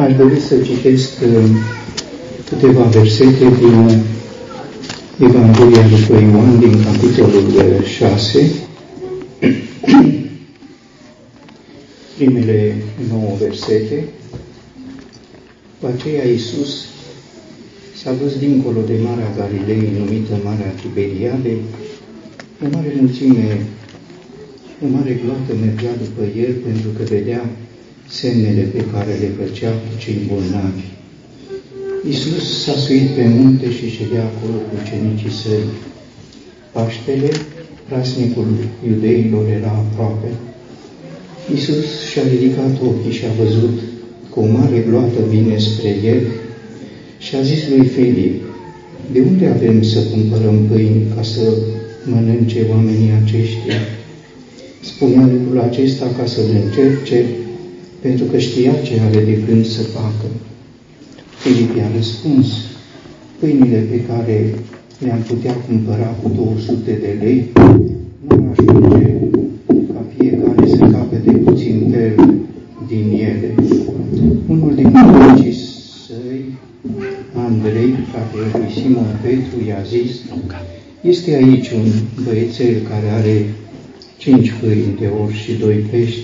aș dori să citesc uh, câteva versete din Evanghelia după Ioan, din capitolul 6, primele nouă versete. După aceea Iisus s-a dus dincolo de Marea Galilei, numită Marea Tiberiade, o mare mulțime, o mare gloată mergea după el pentru că vedea semnele pe care le făcea cei bolnavi. Iisus s-a suit pe munte și ședea acolo cu ucenicii săi. Paștele, prasnicul iudeilor era aproape. Iisus și-a ridicat ochii și a văzut că o mare gloată vine spre el și a zis lui Filip, de unde avem să cumpărăm pâini ca să mănânce oamenii aceștia? Spunea lucrul acesta ca să-l încerce pentru că știa ce are de gând să facă. Filip i-a răspuns, pâinile pe care le-am putea cumpăra cu 200 de lei nu ajunge ca fiecare să capete puțin fel din ele. Unul din colegii săi, Andrei, fratele lui Simon Petru, i-a zis, este aici un băiețel care are cinci pâini de ori și doi pești,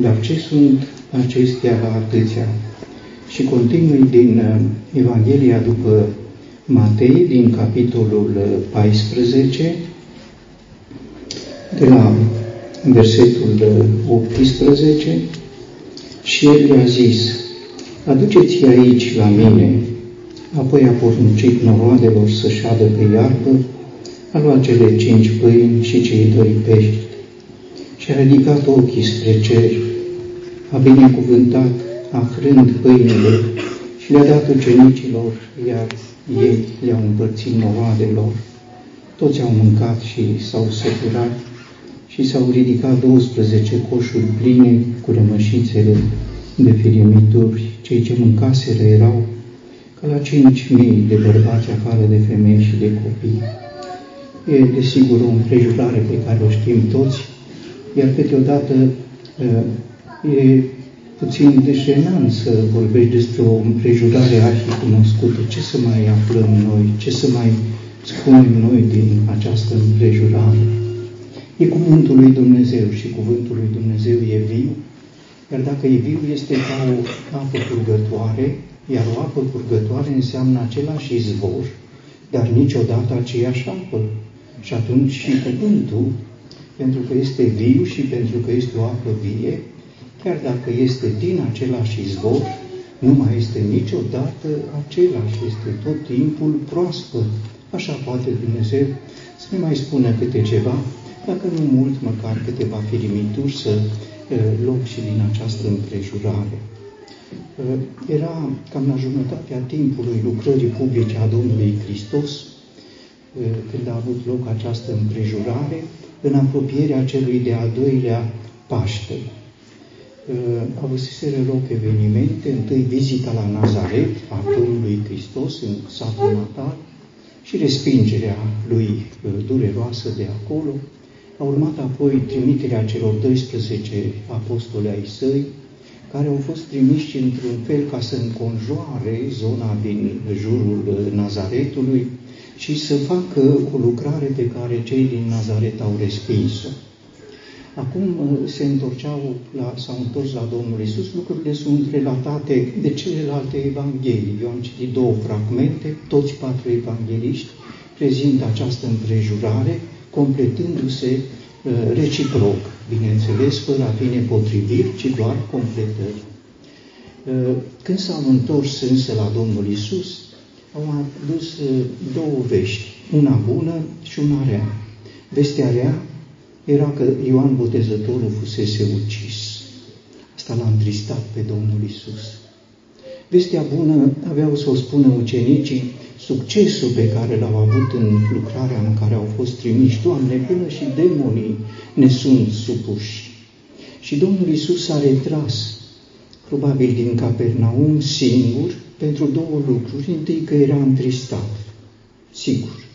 dar ce sunt acestea la atâția. Și continui din uh, Evanghelia după Matei, din capitolul 14, uh, de la versetul 18, uh, și el le-a zis, aduceți aici la mine, apoi a poruncit noroadelor să șadă pe iarbă, a luat cele cinci pâini și cei doi pești și a ridicat ochii spre cer a binecuvântat, afrând pâinile și le-a dat ucenicilor, iar ei le-au împărțit noroadelor. Toți au mâncat și s-au săturat și s-au ridicat 12 coșuri pline cu rămășițele de firimituri. Cei ce mâncaseră erau ca la 5.000 de bărbați afară de femei și de copii. E desigur o împrejurare pe care o știm toți, iar câteodată e puțin deșenant să vorbești despre o împrejurare arhicunoscută. Ce să mai aflăm noi? Ce să mai spunem noi din această împrejurare? E cuvântul lui Dumnezeu și cuvântul lui Dumnezeu e viu, iar dacă e viu este ca o apă purgătoare, iar o apă purgătoare înseamnă același izvor, dar niciodată aceeași apă. Și atunci și cuvântul, pentru că este viu și pentru că este o apă vie, chiar dacă este din același izvor, nu mai este niciodată același, este tot timpul proaspăt. Așa poate Dumnezeu să ne mai spună câte ceva, dacă nu mult, măcar câteva firimituri să uh, luăm și din această împrejurare. Uh, era cam la jumătatea timpului lucrării publice a Domnului Hristos, uh, când a avut loc această împrejurare, în apropierea celui de-al doilea Paște avuseseră loc evenimente, întâi vizita la Nazaret a Domnului Hristos în satul natal și respingerea lui uh, dureroasă de acolo. A urmat apoi trimiterea celor 12 apostoli ai săi, care au fost trimiși într-un fel ca să înconjoare zona din jurul uh, Nazaretului și să facă o lucrare pe care cei din Nazaret au respins-o. Acum uh, se întorceau la, s-au întors la Domnul Isus, lucrurile sunt relatate de celelalte evanghelii. Eu am citit două fragmente, toți patru evangeliști prezintă această împrejurare, completându-se uh, reciproc, bineînțeles, fără a fi nepotriviri, ci doar completări. Uh, când s-au întors însă la Domnul Isus, au adus uh, două vești, una bună și una rea. Vestea rea era că Ioan Botezătorul fusese ucis. Asta l-a întristat pe Domnul Isus. Vestea bună aveau să o spună ucenicii, succesul pe care l-au avut în lucrarea în care au fost trimiși, Doamne, până și demonii ne sunt supuși. Și Domnul Isus s-a retras, probabil din Capernaum, singur, pentru două lucruri. Întâi că era întristat, sigur,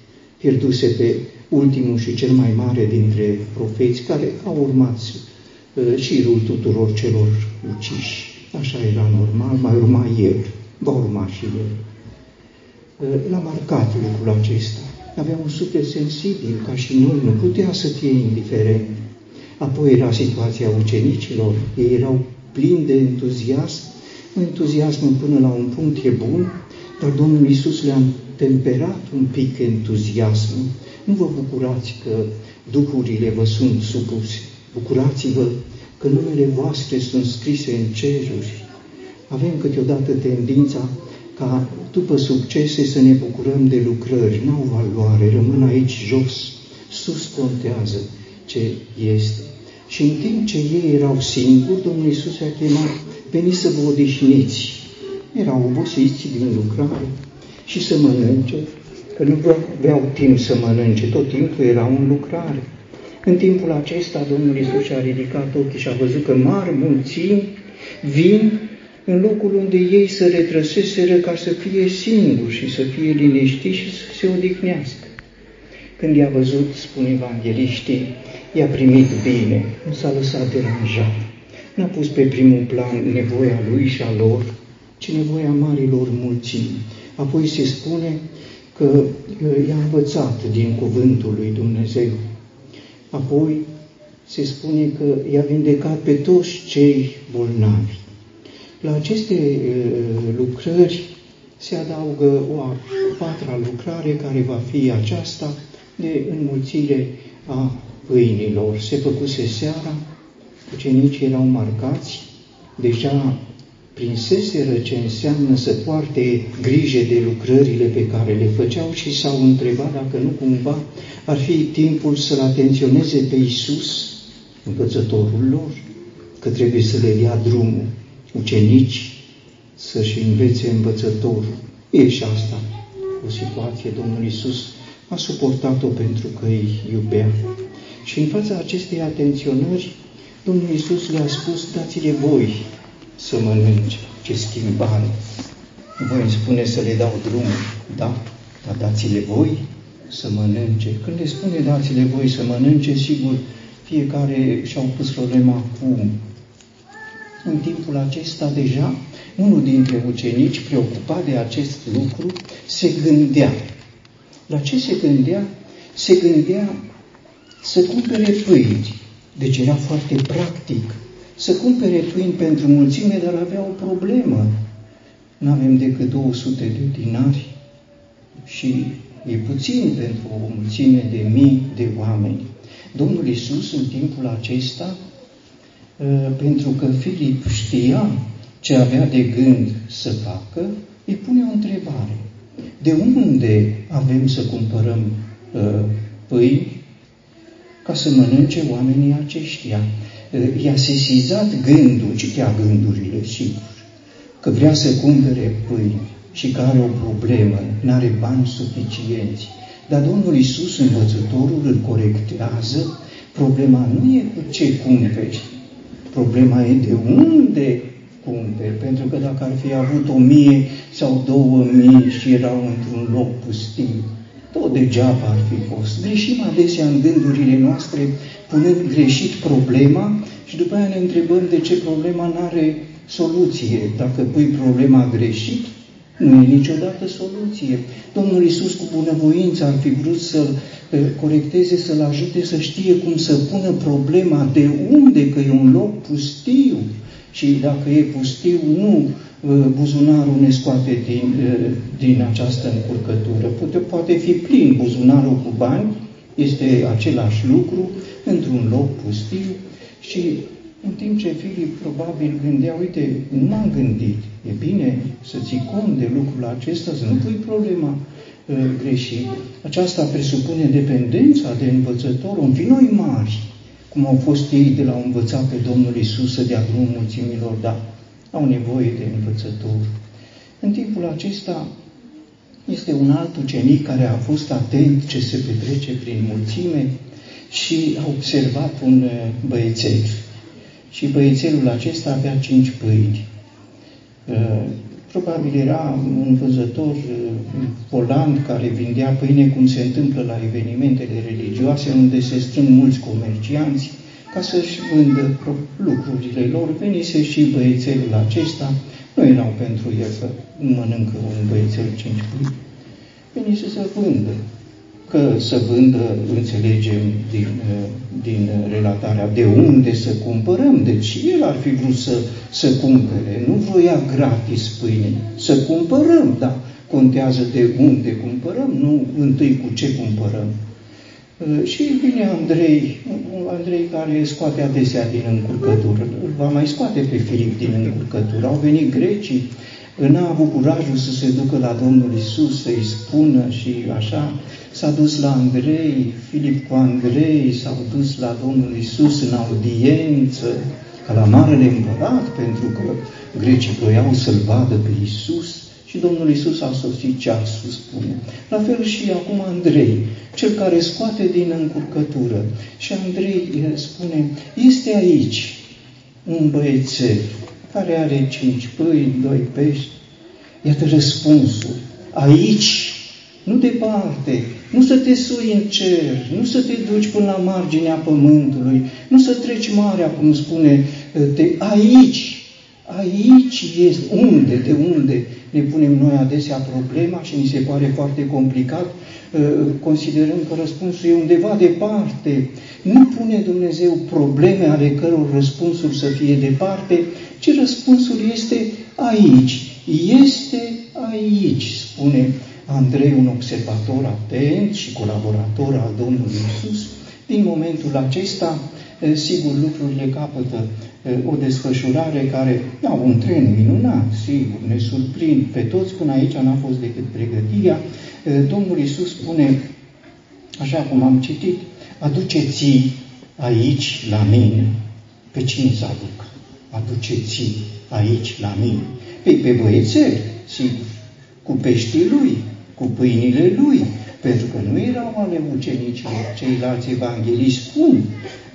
pierduse pe ultimul și cel mai mare dintre profeți care au urmat uh, șirul tuturor celor uciși. așa era normal, mai urma el, va urma și el. L-a marcat lucrul acesta. Avea un suflet sensibil, ca și noi, nu putea să fie indiferent. Apoi era situația ucenicilor, ei erau plini de entuziasm, entuziasmul până la un punct e bun, dar Domnul Iisus le-a temperat un pic entuziasmul. Nu vă bucurați că duhurile vă sunt supuse. Bucurați-vă că numele voastre sunt scrise în ceruri. Avem câteodată tendința ca după succese să ne bucurăm de lucrări, n-au valoare, rămân aici jos, sus contează ce este. Și în timp ce ei erau singuri, Domnul Iisus a chemat, veniți să vă odihniți. Erau obosiți din lucrare și să mănânce, că nu aveau timp să mănânce, tot timpul erau în lucrare. În timpul acesta, Domnul Iisus și-a ridicat ochii și a văzut că mari mulțimi vin în locul unde ei se retrăseseră ca să fie singuri și să fie liniștiți și să se odihnească. Când i-a văzut, spun evangeliștii, i-a primit bine, nu s-a lăsat deranjat. N-a pus pe primul plan nevoia lui și a lor, ci nevoia marilor mulțimi. Apoi se spune că i-a învățat din cuvântul lui Dumnezeu. Apoi se spune că i-a vindecat pe toți cei bolnavi. La aceste lucrări se adaugă o a patra lucrare care va fi aceasta de înmulțire a pâinilor. Se făcuse seara, ucenicii erau marcați, deja prinseseră ce înseamnă să poarte grijă de lucrările pe care le făceau și s-au întrebat dacă nu cumva ar fi timpul să-L atenționeze pe Iisus, învățătorul lor, că trebuie să le dea drumul ucenici să-și învețe învățătorul. E și asta o situație, Domnul Iisus a suportat-o pentru că îi iubea. Și în fața acestei atenționări, Domnul Iisus le-a spus, dați-le voi să mănânce. Ce schimbare! Voi îmi spune să le dau drumul, da? Dar dați-le voi să mănânce. Când le spune dați-le voi să mănânce, sigur, fiecare și-au pus problema cum. În timpul acesta deja, unul dintre ucenici, preocupat de acest lucru, se gândea. La ce se gândea? Se gândea să cumpere pâini. Deci era foarte practic să cumpere pâini pentru mulțime, dar avea o problemă. Nu avem decât 200 de dinari și e puțin pentru o mulțime de mii de oameni. Domnul Isus în timpul acesta, ă, pentru că Filip știa ce avea de gând să facă, îi pune o întrebare. De unde avem să cumpărăm ă, pâini ca să mănânce oamenii aceștia? I-a sesizat gândul, citea gândurile, sigur, că vrea să cumpere pâine și că are o problemă, nu are bani suficienți. Dar Domnul Iisus, învățătorul, îl corectează, problema nu e cu ce cumperi, problema e de unde cumperi, pentru că dacă ar fi avut o mie sau două mii și erau într-un loc pustiu, tot degeaba ar fi fost. Greșim adesea în gândurile noastre, punând greșit problema și după aia ne întrebăm de ce problema nu are soluție. Dacă pui problema greșit, nu e niciodată soluție. Domnul Iisus cu bunăvoință ar fi vrut să-l corecteze, să-l ajute să știe cum să pună problema de unde, că e un loc pustiu. Și dacă e pustiu, nu buzunarul ne scoate din, din această încurcătură. Poate, poate fi plin buzunarul cu bani, este același lucru, într-un loc pustiu și în timp ce Filip probabil gândea, uite, nu m-am gândit, e bine să ții cont de lucrul acesta, să nu pui problema uh, greșit. Aceasta presupune dependența de învățător, în fi noi mari, cum au fost ei de la a învăța pe Domnul Isus să dea drumul mulțimilor, da, au nevoie de învățător. În timpul acesta este un alt ucenic care a fost atent ce se petrece prin mulțime și a observat un uh, băiețel. Și băiețelul acesta avea cinci pâini. Uh, probabil era un văzător poland uh, care vindea pâine cum se întâmplă la evenimentele religioase, unde se strâng mulți comercianți ca ca să-și vândă lucrurile lor. Venise și băiețelul acesta, nu erau pentru el să mănâncă un băiețel cinci pui. Venise să vândă. Că să vândă, înțelegem din, din relatarea, de unde să cumpărăm. Deci el ar fi vrut să, să cumpere. Nu vroia gratis pâine. Să cumpărăm, da. Contează de unde cumpărăm, nu întâi cu ce cumpărăm. Uh, și vine Andrei, Andrei care scoate adesea din încurcătură, îl va mai scoate pe Filip din încurcătură. Au venit grecii, n-a avut curajul să se ducă la Domnul Isus să-i spună și așa, s-a dus la Andrei, Filip cu Andrei, s-au dus la Domnul Isus în audiență, ca la Marele Împărat, pentru că grecii voiau să-L vadă pe Isus. Și Domnul Isus a sosit ceasul, spune. La fel și acum Andrei, cel care scoate din încurcătură. Și Andrei spune, este aici un băiețel care are cinci pâini, doi pești. Iată răspunsul. Aici, nu departe, nu să te sui în cer, nu să te duci până la marginea pământului, nu să treci marea, cum spune, de aici, aici este, unde, de unde ne punem noi adesea problema și ni se pare foarte complicat, uh, considerăm că răspunsul e undeva departe. Nu pune Dumnezeu probleme ale căror răspunsul să fie departe, ci răspunsul este aici. Este aici, spune Andrei, un observator atent și colaborator al Domnului Isus. Din momentul acesta, uh, sigur, lucrurile capătă o desfășurare care, da, un tren minunat, sigur, ne surprind pe toți, până aici n-a fost decât pregătirea. Domnul Iisus spune, așa cum am citit, aduceți aici la mine. Pe cine să aduc? Aduceți aici la mine. Păi pe băiețel, sigur, cu peștii lui, cu pâinile lui, pentru că nu erau ale ucenicilor, ceilalți evangeliști spun,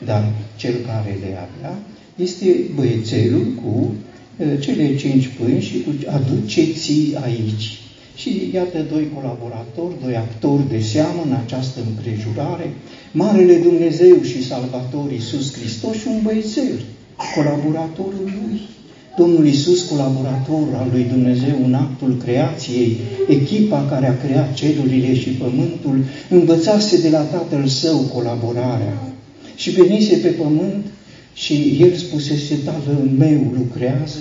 dar cel care le avea este băiețelul cu uh, cele cinci pâini și cu aduceți aici. Și iată doi colaboratori, doi actori de seamă în această împrejurare, Marele Dumnezeu și Salvator Iisus Hristos și un băiețel, colaboratorul lui. Domnul Iisus, colaborator al lui Dumnezeu în actul creației, echipa care a creat cerurile și pământul, învățase de la Tatăl Său colaborarea și venise pe pământ și el spusese, Tatăl meu lucrează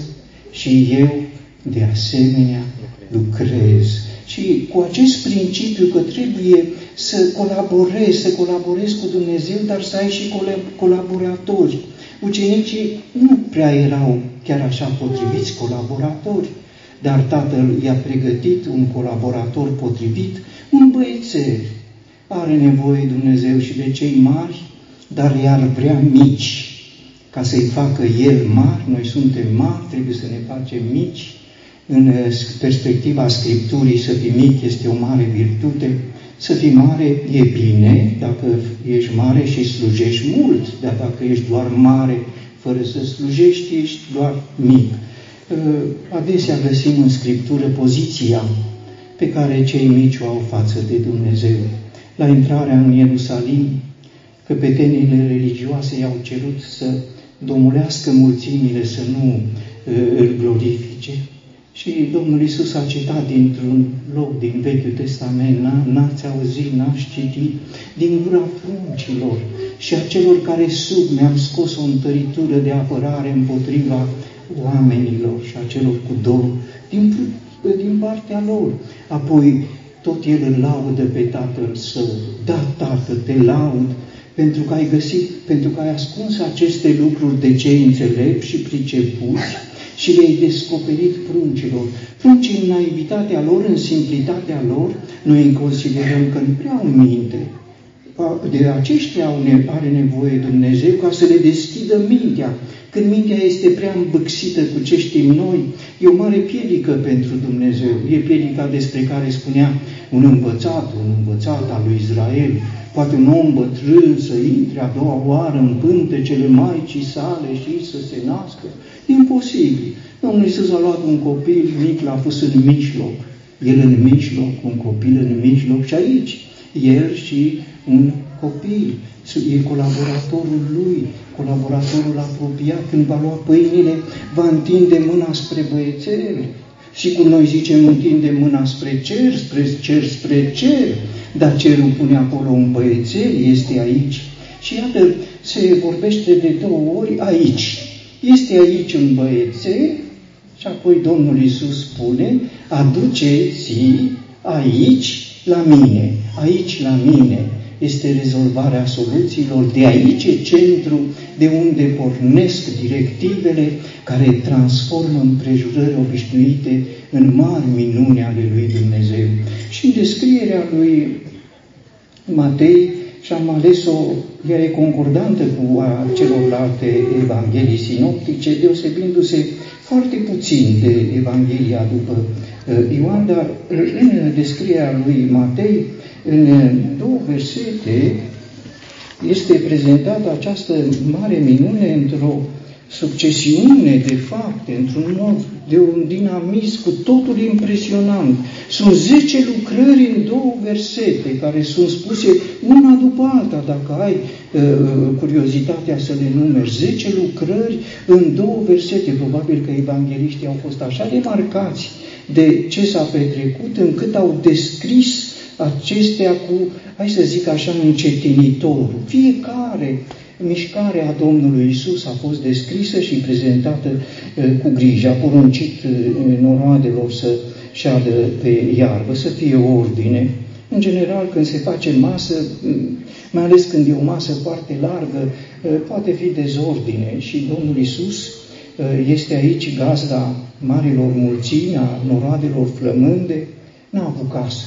și eu de asemenea lucrez. Și cu acest principiu că trebuie să colaborezi, să colaborezi cu Dumnezeu, dar să ai și colaboratori. Ucenicii nu prea erau chiar așa potriviți colaboratori, dar tatăl i-a pregătit un colaborator potrivit, un băiețel. Are nevoie Dumnezeu și de cei mari, dar iar vrea mici ca să-i facă el mari, noi suntem mari, trebuie să ne facem mici. În uh, perspectiva Scripturii, să fii mic este o mare virtute, să fii mare e bine dacă ești mare și slujești mult, dar dacă ești doar mare fără să slujești, ești doar mic. Uh, adesea găsim în Scriptură poziția pe care cei mici o au față de Dumnezeu. La intrarea în Ierusalim, căpetenile religioase i-au cerut să domolească mulțimile să nu îl glorifice. Și Domnul Isus a citat dintr-un loc din Vechiul Testament, n-ați auzit, n-ați citit, din gura pruncilor și a celor care sub mi-am scos o întăritură de apărare împotriva oamenilor și a celor cu dor din, din partea lor. Apoi tot el îl laudă pe Tatăl Său. Da, Tată, te laud pentru că ai găsit, pentru că ai ascuns aceste lucruri de cei înțelepți și pricepuți și le-ai descoperit pruncilor. Pruncii în naivitatea lor, în simplitatea lor, noi îi considerăm că nu prea au minte. De aceștia are nevoie Dumnezeu ca să le deschidă mintea. Când mintea este prea îmbâxită cu ce știm noi, e o mare piedică pentru Dumnezeu. E piedica despre care spunea un învățat, un învățat al lui Israel, poate un om bătrân să intre a doua oară în pântecele Maicii sale și să se nască. Imposibil. Domnul Iisus a luat un copil mic, l-a pus în mijloc. El în mijloc, un copil în mijloc și aici, el și un copil. E colaboratorul lui, colaboratorul colaboratorul apropiat, când va lua pâinile, va întinde mâna spre băiețel. Sigur, noi zicem întinde mâna spre cer, spre cer, spre cer, dar cerul pune acolo un băiețel, este aici. Și iată, se vorbește de două ori aici. Este aici un băiețel și apoi Domnul Iisus spune, aduceți aici la mine, aici la mine este rezolvarea soluțiilor. De aici e centru de unde pornesc directivele care transformă împrejurări obișnuite în mari minuni ale lui Dumnezeu. Și în descrierea lui Matei, și am ales-o, ea e concordantă cu a celorlalte evanghelii sinoptice, deosebindu-se foarte puțin de Evanghelia după uh, Ioan, dar în descrierea lui Matei, în două versete, este prezentată această mare minune într-o succesiune de fapte, într-un mod de un dinamism cu totul impresionant. Sunt zece lucrări în două versete care sunt spuse una după alta, dacă ai uh, curiozitatea să le numeri. Zece lucrări în două versete. Probabil că evangeliștii au fost așa de marcați de ce s-a petrecut, încât au descris acestea cu, hai să zic așa, încetinitorul. Fiecare mișcare a Domnului Isus a fost descrisă și prezentată cu grijă. A poruncit noroadelor să șadă pe iarbă, să fie ordine. În general, când se face masă, mai ales când e o masă foarte largă, poate fi dezordine și Domnul Isus este aici gazda marilor mulțimi, a noroadelor flămânde, n-a avut casă,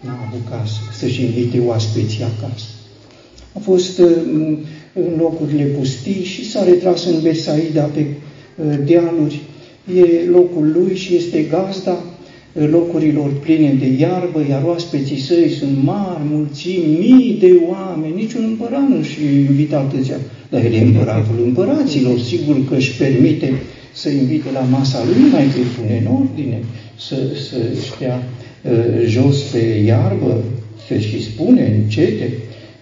n-a avut casă să-și invite oaspeții acasă. A fost în locurile pustii și s-a retras în Besaida pe uh, dealuri. E locul lui și este gazda uh, locurilor pline de iarbă, iar oaspeții săi sunt mari, mulțimi, mii de oameni, niciun împărat nu și invită atâția. Dar el e împăratul împăraților, sigur că își permite să invite la masa lui, mai că pune în ordine, să, să stea uh, jos pe iarbă, să și spune încete,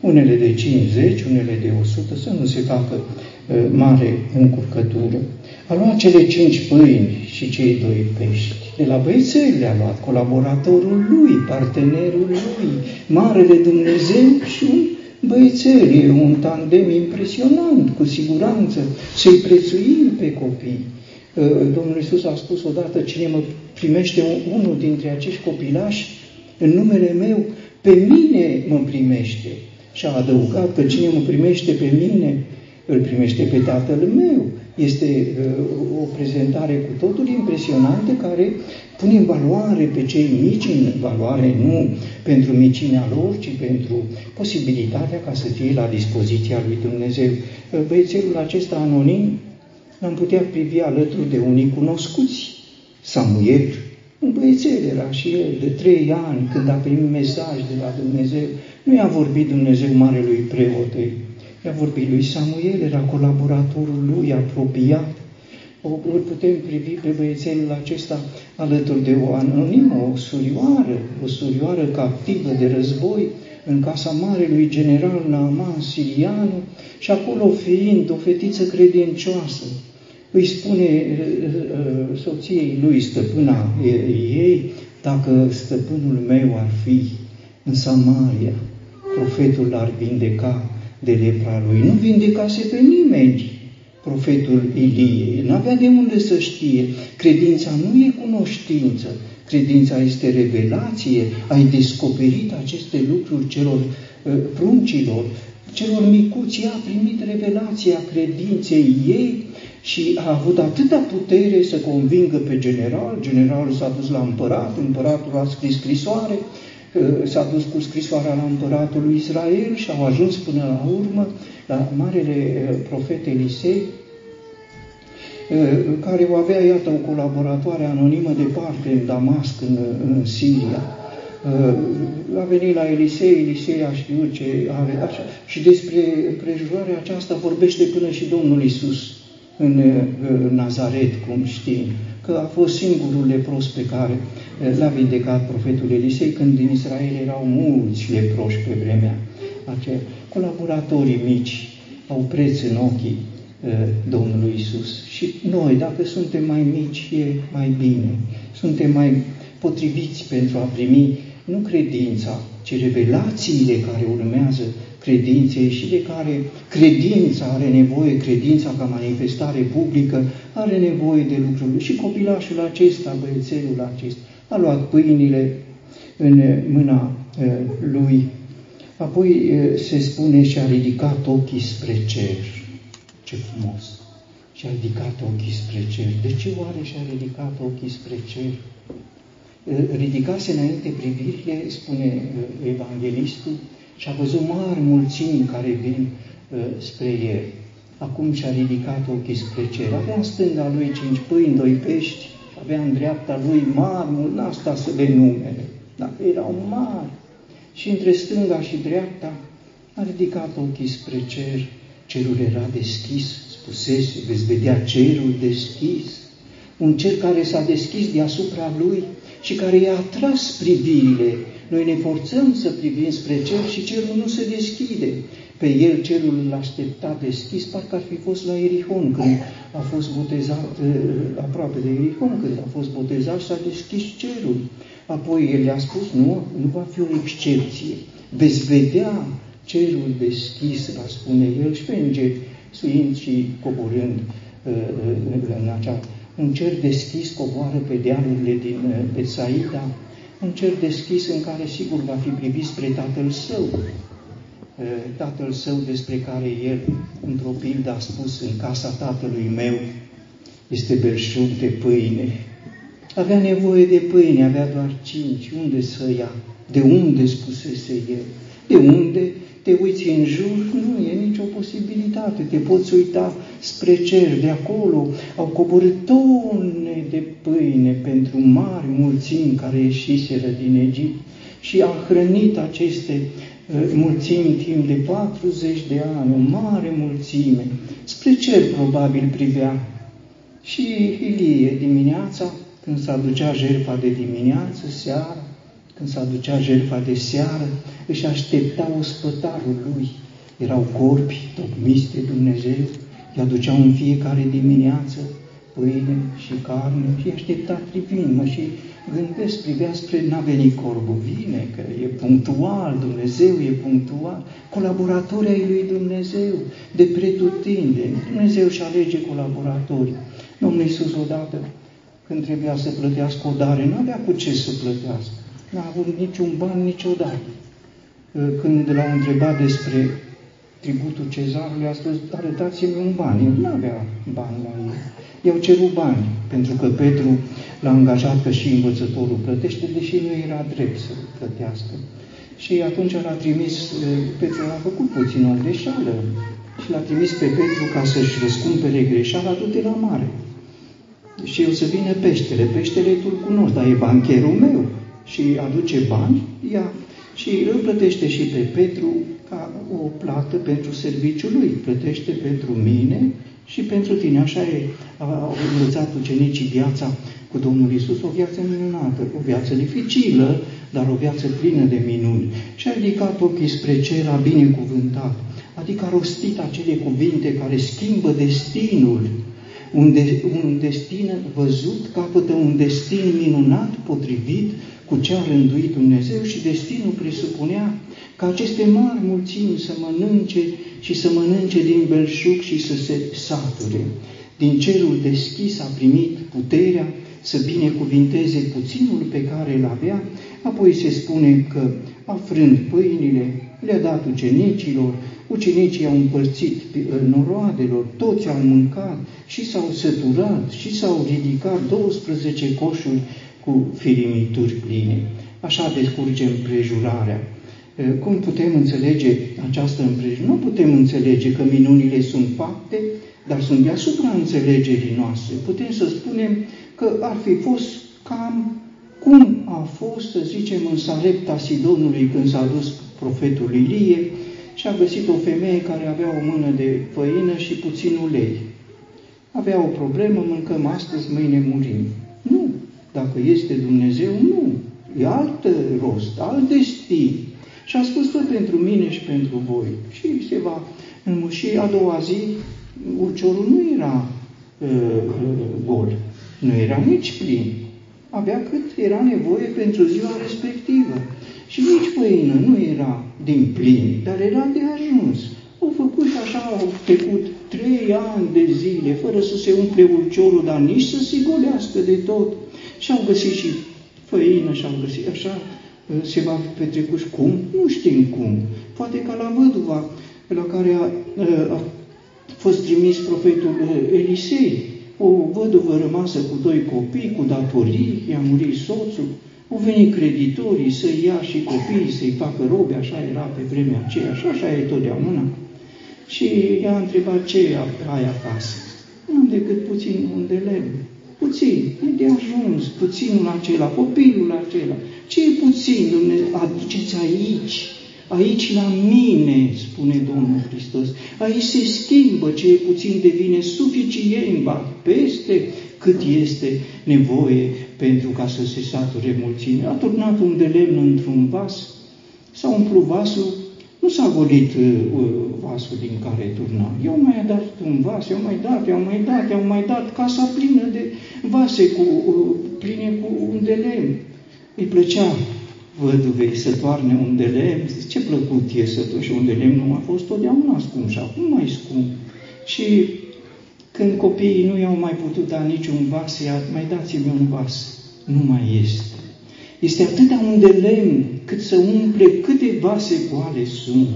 unele de 50, unele de 100, să nu se facă uh, mare încurcătură. A luat cele cinci pâini și cei doi pești. De la băiețel le-a luat colaboratorul lui, partenerul lui, Marele Dumnezeu și un băiețel. E un tandem impresionant, cu siguranță. Să-i prețuim pe copii. Uh, Domnul Iisus a spus odată, cine mă primește unul dintre acești copilași, în numele meu, pe mine mă primește și a adăugat că cine mă primește pe mine, îl primește pe Tatăl meu. Este uh, o prezentare cu totul impresionantă care pune în valoare pe cei mici, în valoare nu pentru micimea lor, ci pentru posibilitatea ca să fie la dispoziția lui Dumnezeu. Uh, băiețelul acesta anonim l-am putea privi alături de unii cunoscuți. Samuel, un băiețel era și el de trei ani când a primit mesaj de la Dumnezeu. Nu i-a vorbit Dumnezeu Marelui Preot, i-a vorbit lui Samuel, era colaboratorul lui apropiat. O, îl putem privi pe băiețelul acesta alături de o anonimă, o surioară, o surioară captivă de război, în casa marelui general Naaman Sirianu și acolo fiind o fetiță credincioasă, îi spune soției lui, stăpâna ei, dacă stăpânul meu ar fi în Samaria, profetul l-ar vindeca de lepra lui. Nu vindecase pe nimeni profetul Ilie. Nu avea de unde să știe. Credința nu e cunoștință. Credința este revelație. Ai descoperit aceste lucruri celor uh, pruncilor, celor micuți. Ea a primit revelația credinței ei și a avut atâta putere să convingă pe general. Generalul s-a dus la împărat, împăratul a scris scrisoare, s-a dus cu scrisoarea la împăratul lui Israel și au ajuns până la urmă la marele eh, profet Elisei, eh, care o avea, iată, o colaboratoare anonimă departe în Damasc, în, în Siria. Eh, a venit la Elisei, Elisei a știut ce are, așa. Și despre prejurarea aceasta vorbește până și Domnul Isus în Nazaret, cum știm, că a fost singurul lepros pe care l-a vindecat profetul Elisei când din Israel erau mulți leproși pe vremea aceea. Colaboratorii mici au preț în ochii uh, Domnului Isus. Și noi, dacă suntem mai mici, e mai bine. Suntem mai potriviți pentru a primi nu credința, ci revelațiile care urmează credinței și de care credința are nevoie, credința ca manifestare publică, are nevoie de lucruri. Și copilașul acesta, băiețelul acesta, a luat pâinile în mâna uh, lui, apoi uh, se spune și a ridicat ochii spre cer. Ce frumos! Și a ridicat ochii spre cer. De ce oare și-a ridicat ochii spre cer? Uh, ridicase înainte privirile, spune evanghelistul, și a văzut mari mulțimi care vin uh, spre el. Acum și-a ridicat ochii spre cer. Avea în stânga lui cinci pâini, doi pești, avea în dreapta lui mari, mult, asta să le numere, dar erau mari. Și între stânga și dreapta a ridicat ochii spre cer, cerul era deschis, spusese, veți vedea cerul deschis, un cer care s-a deschis deasupra lui și care i-a atras privirile noi ne forțăm să privim spre cer și cerul nu se deschide. Pe el cerul îl aștepta deschis, parcă ar fi fost la Erihon, când a fost botezat, eh, aproape de Erihon, când a fost botezat și s-a deschis cerul. Apoi el i-a spus, nu, nu va fi o excepție. Veți vedea cerul deschis, va spune el, și pe îngeri, suind și coborând uh, în acea, un cer deschis coboară pe dealurile din Betsaida, un cer deschis în care sigur va fi privit spre Tatăl Său, Tatăl Său despre care El, într-o pildă, a spus în casa Tatălui meu, este belșug de pâine. Avea nevoie de pâine, avea doar cinci. Unde să ia? De unde spusese El? De unde? Te uiți în jur? Nu e nicio posibilitate. Te poți uita spre cer. De acolo au coborât tone de pâine pentru mari mulțimi care ieșiseră din Egipt și a hrănit aceste uh, mulțimi timp de 40 de ani, o mare mulțime. Spre cer probabil privea. Și Ilie dimineața, când s-a ducea jertfa de dimineață, seara, când s-a ducea jertfa de seară, își aștepta ospătarul lui. Erau corpi tocmiți de Dumnezeu, îi aduceau în fiecare dimineață pâine și carne. Și aștepta privind, mă, și gândesc, privea spre n-a venit corbul, vine, că e punctual, Dumnezeu e punctual, colaboratorii ai lui Dumnezeu, de pretutindeni, Dumnezeu și alege colaboratori. Domnul Iisus odată, când trebuia să plătească o dare, nu avea cu ce să plătească, n-a avut niciun ban niciodată. Când l-au întrebat despre tributul cezarului, a spus, arătați-mi un ban. El nu avea bani la el. I-au cerut bani, pentru că Petru l-a angajat că și învățătorul plătește, deși nu era drept să plătească. Și atunci l-a trimis, Petru a făcut puțin o greșeală și l-a trimis pe Petru ca să-și răscumpere greșeala, du-te la mare. Și eu să vină peștele. Peștele tu-l cunoști, dar e bancherul meu. Și aduce bani, ia și îl plătește și pe Petru ca o plată pentru serviciul lui. Plătește pentru mine și pentru tine. Așa e, au învățat ucenicii viața cu Domnul Isus, o viață minunată, o viață dificilă, dar o viață plină de minuni. Și a ridicat ochii spre cer, a binecuvântat, adică a rostit acele cuvinte care schimbă destinul. Un, de, un destin văzut capătă un destin minunat, potrivit cu ce a rânduit Dumnezeu și destinul presupunea ca aceste mari mulțimi să mănânce și să mănânce din belșug și să se sature. Din cerul deschis a primit puterea să binecuvinteze puținul pe care îl avea, apoi se spune că, afrând pâinile, le-a dat ucenicilor, ucenicii au împărțit noroadelor, toți au mâncat și s-au săturat și s-au ridicat 12 coșuri cu firimituri pline. Așa descurge împrejurarea. Cum putem înțelege această împrejurare? Nu putem înțelege că minunile sunt fapte, dar sunt deasupra înțelegerii noastre. Putem să spunem că ar fi fost cam cum a fost, să zicem, în Sarepta Sidonului când s-a dus profetul Ilie și a găsit o femeie care avea o mână de făină și puțin ulei. Avea o problemă, mâncăm astăzi, mâine murim. Dacă este Dumnezeu, nu. E alt rost, alt destin. Și a spus tot pentru mine și pentru voi. Și se va înmuși a doua zi, uciorul nu era uh, uh, gol, nu era nici plin. Avea cât era nevoie pentru ziua respectivă. Și nici făină nu era din plin, dar era de ajuns. Au făcut și așa, au trecut trei ani de zile, fără să se umple ulciorul, dar nici să se golească de tot. Și au găsit și făină și au găsit așa, se va petrecut și cum? Nu știm cum. Poate ca la văduva la care a, a fost trimis profetul Elisei, o văduvă rămasă cu doi copii, cu datorii, i-a murit soțul, au venit creditorii să ia și copiii, să-i facă robe, așa era pe vremea aceea și așa e totdeauna. Și i-a întrebat ce ai acasă. Nu am decât puțin un de lemn. Puțin, e de ajuns, puținul acela, copilul acela. Ce e puțin, Dumnezeu? Aduceți aici, aici la mine, spune Domnul Hristos. Aici se schimbă, ce e puțin devine suficient, ba peste cât este nevoie pentru ca să se sature mulțime. A turnat un de lemn într-un vas, s-a umplut vasul, nu s-a golit uh, uh, vasul din care turna. Eu mai dat un vas, eu mai dat, eu mai dat, eu mai dat, casa plină de vase cu, uh, pline cu un de lemn. Îi plăcea văduvei să toarne un de lemn, ce plăcut e să și un de lemn nu a fost totdeauna scump și acum mai scump. Și când copiii nu i-au mai putut da niciun vas, ia, mai dați-mi un vas. Nu mai este. Este atâta un de lemn cât să umple câte vase goale sunt.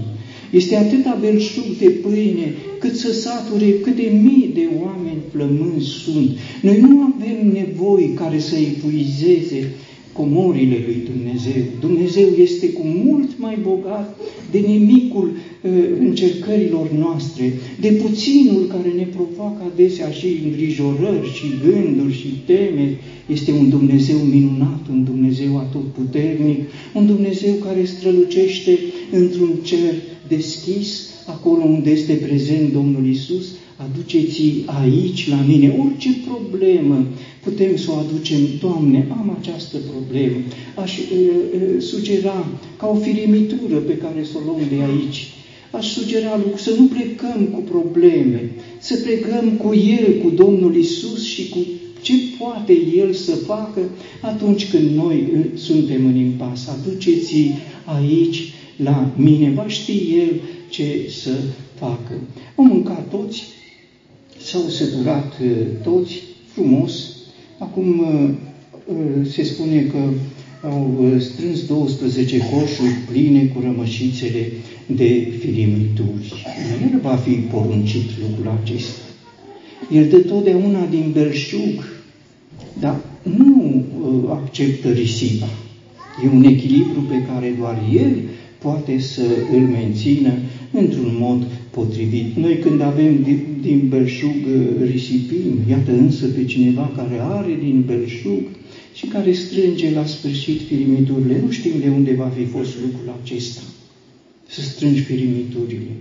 Este atâta belșug de pâine cât să sature câte mii de oameni flămânzi sunt. Noi nu avem nevoi care să epuizeze comorile lui Dumnezeu. Dumnezeu este cu mult mai bogat de nimicul uh, încercărilor noastre, de puținul care ne provoacă adesea și îngrijorări și gânduri și teme. Este un Dumnezeu minunat, un Dumnezeu atotputernic, un Dumnezeu care strălucește într-un cer deschis, acolo unde este prezent Domnul Isus, aduceți aici la mine orice problemă, putem să o aducem, Doamne, am această problemă. Aș uh, uh, sugera ca o firimitură pe care să o luăm de aici. Aș sugera să nu plecăm cu probleme, să plecăm cu El, cu Domnul Isus și cu ce poate El să facă atunci când noi suntem în impas. Aduceți aici la mine, va ști El ce să facă. Au mâncat toți, s-au săturat toți frumos, Acum uh, uh, se spune că au uh, strâns 12 coșuri pline cu rămășițele de filimituri. El va fi poruncit lucrul acesta. El dă totdeauna din belșug, dar nu acceptă risipa. E un echilibru pe care doar el poate să îl mențină într-un mod potrivit. Noi când avem din, din belșug uh, risipim, iată însă pe cineva care are din belșug și care strânge la sfârșit firimiturile. Nu știm de unde va fi fost lucrul acesta, să strângi firimiturile.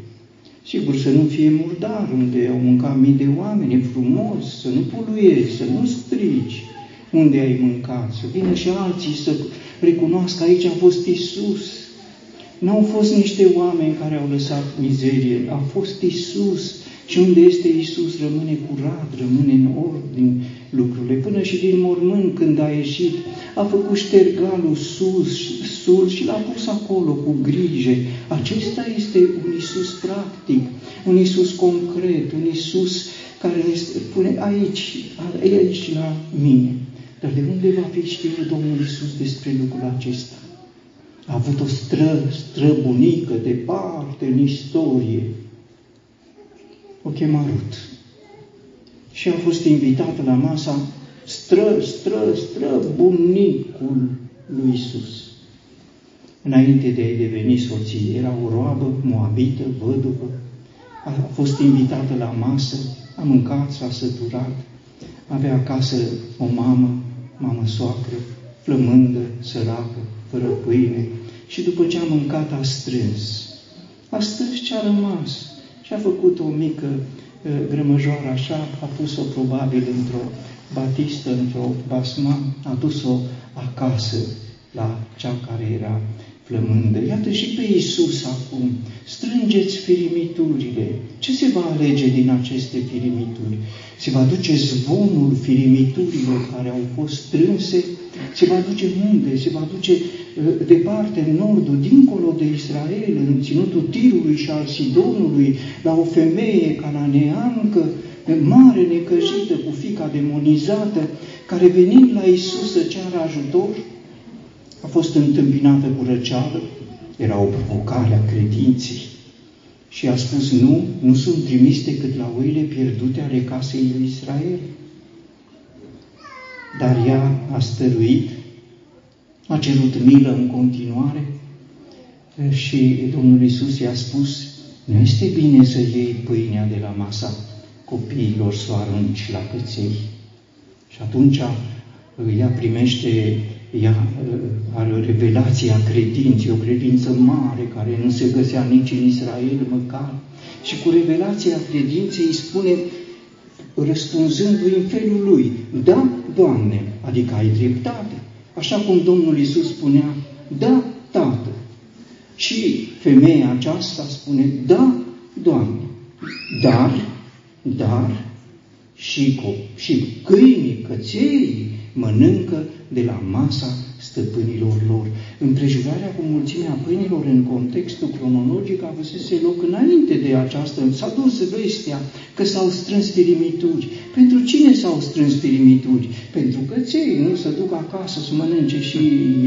Sigur, să nu fie murdar, unde au mâncat mii de oameni, e frumos, să nu poluezi, să nu strici unde ai mâncat, să vină și alții să recunoască aici a fost Isus, N-au fost niște oameni care au lăsat mizerie, a fost Isus. Și unde este Isus rămâne curat, rămâne în ordine lucrurile. Până și din mormânt când a ieșit, a făcut ștergalul sus, sus și l-a pus acolo cu grijă. Acesta este un Isus practic, un Isus concret, un Isus care ne spune aici, aici la mine. Dar de unde va fi știut Domnul Isus despre lucrul acesta? A avut o stră, străbunică departe în istorie. O chema Rut. Și a fost invitată la masa stră, stră, stră bunicul lui Isus. Înainte de a-i deveni soție, era o roabă moabită, văduvă, a fost invitată la masă, a mâncat, s-a săturat, avea acasă o mamă, mamă soacră, flămândă, săracă, fără pâine, și după ce a mâncat a strâns. A strâns ce a rămas și a făcut o mică uh, grămăjoară așa, a pus-o probabil într-o batistă, într-o basma, a dus-o acasă la cea care era flămândă. Iată și pe Iisus acum. Strângeți firimiturile. Ce se va alege din aceste firimituri? Se va duce zvonul firimiturilor care au fost strânse? Se va duce unde? Se va duce uh, departe, în nordul, dincolo de Israel, în ținutul Tirului și al Sidonului, la o femeie cananeancă, mare, necăjită, cu fica demonizată, care venind la Isus să ceară ajutor, a fost întâmpinată cu răceală, era o provocare a credinței. Și a spus, nu, nu sunt trimis decât la oile pierdute ale casei lui Israel. Dar ea a stăruit, a cerut milă în continuare și Domnul Isus i-a spus, nu este bine să iei pâinea de la masa copiilor să o arunci la căței. Și atunci ea primește, ea are revelația credinței, o credință mare care nu se găsea nici în Israel măcar. Și cu revelația credinței îi spune, răspunzându-i în felul lui, da, Doamne, adică ai dreptate. Așa cum Domnul Isus spunea, da, Tată. Și femeia aceasta spune, da, Doamne, dar dar și, și câinii, căței mănâncă de la masa stăpânilor lor. Împrejurarea cu mulțimea pâinilor în contextul cronologic a avusese loc înainte de această. S-a dus vestea că s-au strâns firimituri. Pentru cine s-au strâns firimituri? Pentru căței, nu să duc acasă să mănânce și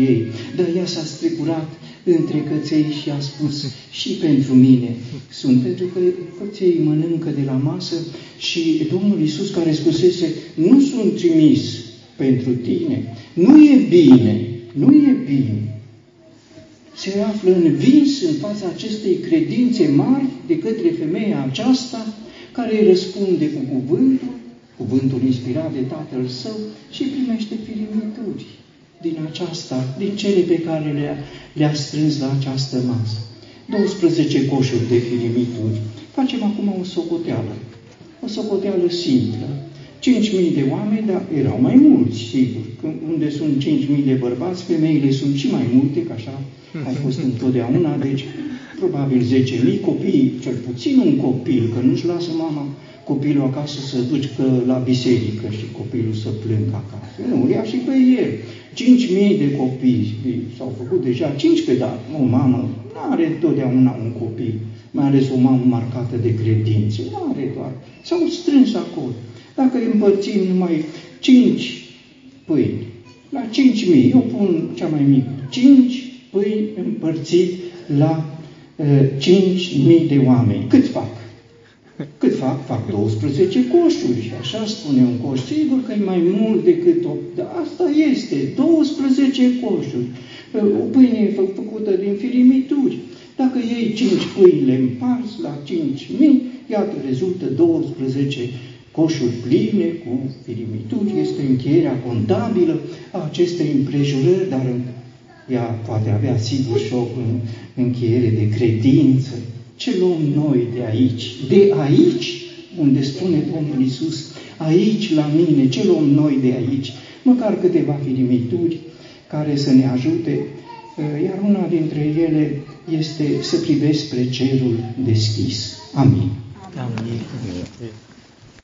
ei. Dar ea s-a strecurat între căței și a spus și pentru mine sunt, pentru că căței mănâncă de la masă și Domnul Iisus care spusese, nu sunt trimis pentru tine, nu e bine, nu e bine. Se află învins în fața acestei credințe mari de către femeia aceasta care îi răspunde cu cuvântul, cuvântul inspirat de Tatăl Său și primește firimituri din aceasta, din cele pe care le-a, le strâns la această masă. 12 coșuri de firimituri. Facem acum o socoteală. O socoteală simplă. 5.000 de oameni, dar erau mai mulți, sigur. Când, unde sunt 5.000 de bărbați, femeile sunt și mai multe, că așa a fost întotdeauna, deci probabil 10.000 copii, cel puțin un copil, că nu-și lasă mama copilul acasă să duci că la biserică și copilul să plângă acasă. Nu, ia și pe el. 5.000 de copii s-au făcut deja 15, dar o mamă nu are întotdeauna un copil, mai ales o mamă marcată de credință, nu are doar. S-au strâns acolo. Dacă împărțim numai 5 pâini, la 5.000, eu pun cea mai mică, 5 pâini împărțit la uh, 5.000 de oameni. Cât fac? Cât fac? Fac 12 coșuri și așa spune un coș. Sigur că e mai mult decât 8, dar asta este, 12 coșuri. O pâine e fă, făcută din firimituri. Dacă iei 5 pâini le împarți la 5.000, iată, rezultă 12 coșuri pline cu firimituri. Este încheierea contabilă a acestei împrejurări, dar ea poate avea sigur și o încheiere de credință, ce luăm noi de aici? De aici, unde spune Domnul Isus, aici la mine, ce luăm noi de aici? Măcar câteva firimituri care să ne ajute, iar una dintre ele este să privesc spre cerul deschis. Amin. Amin.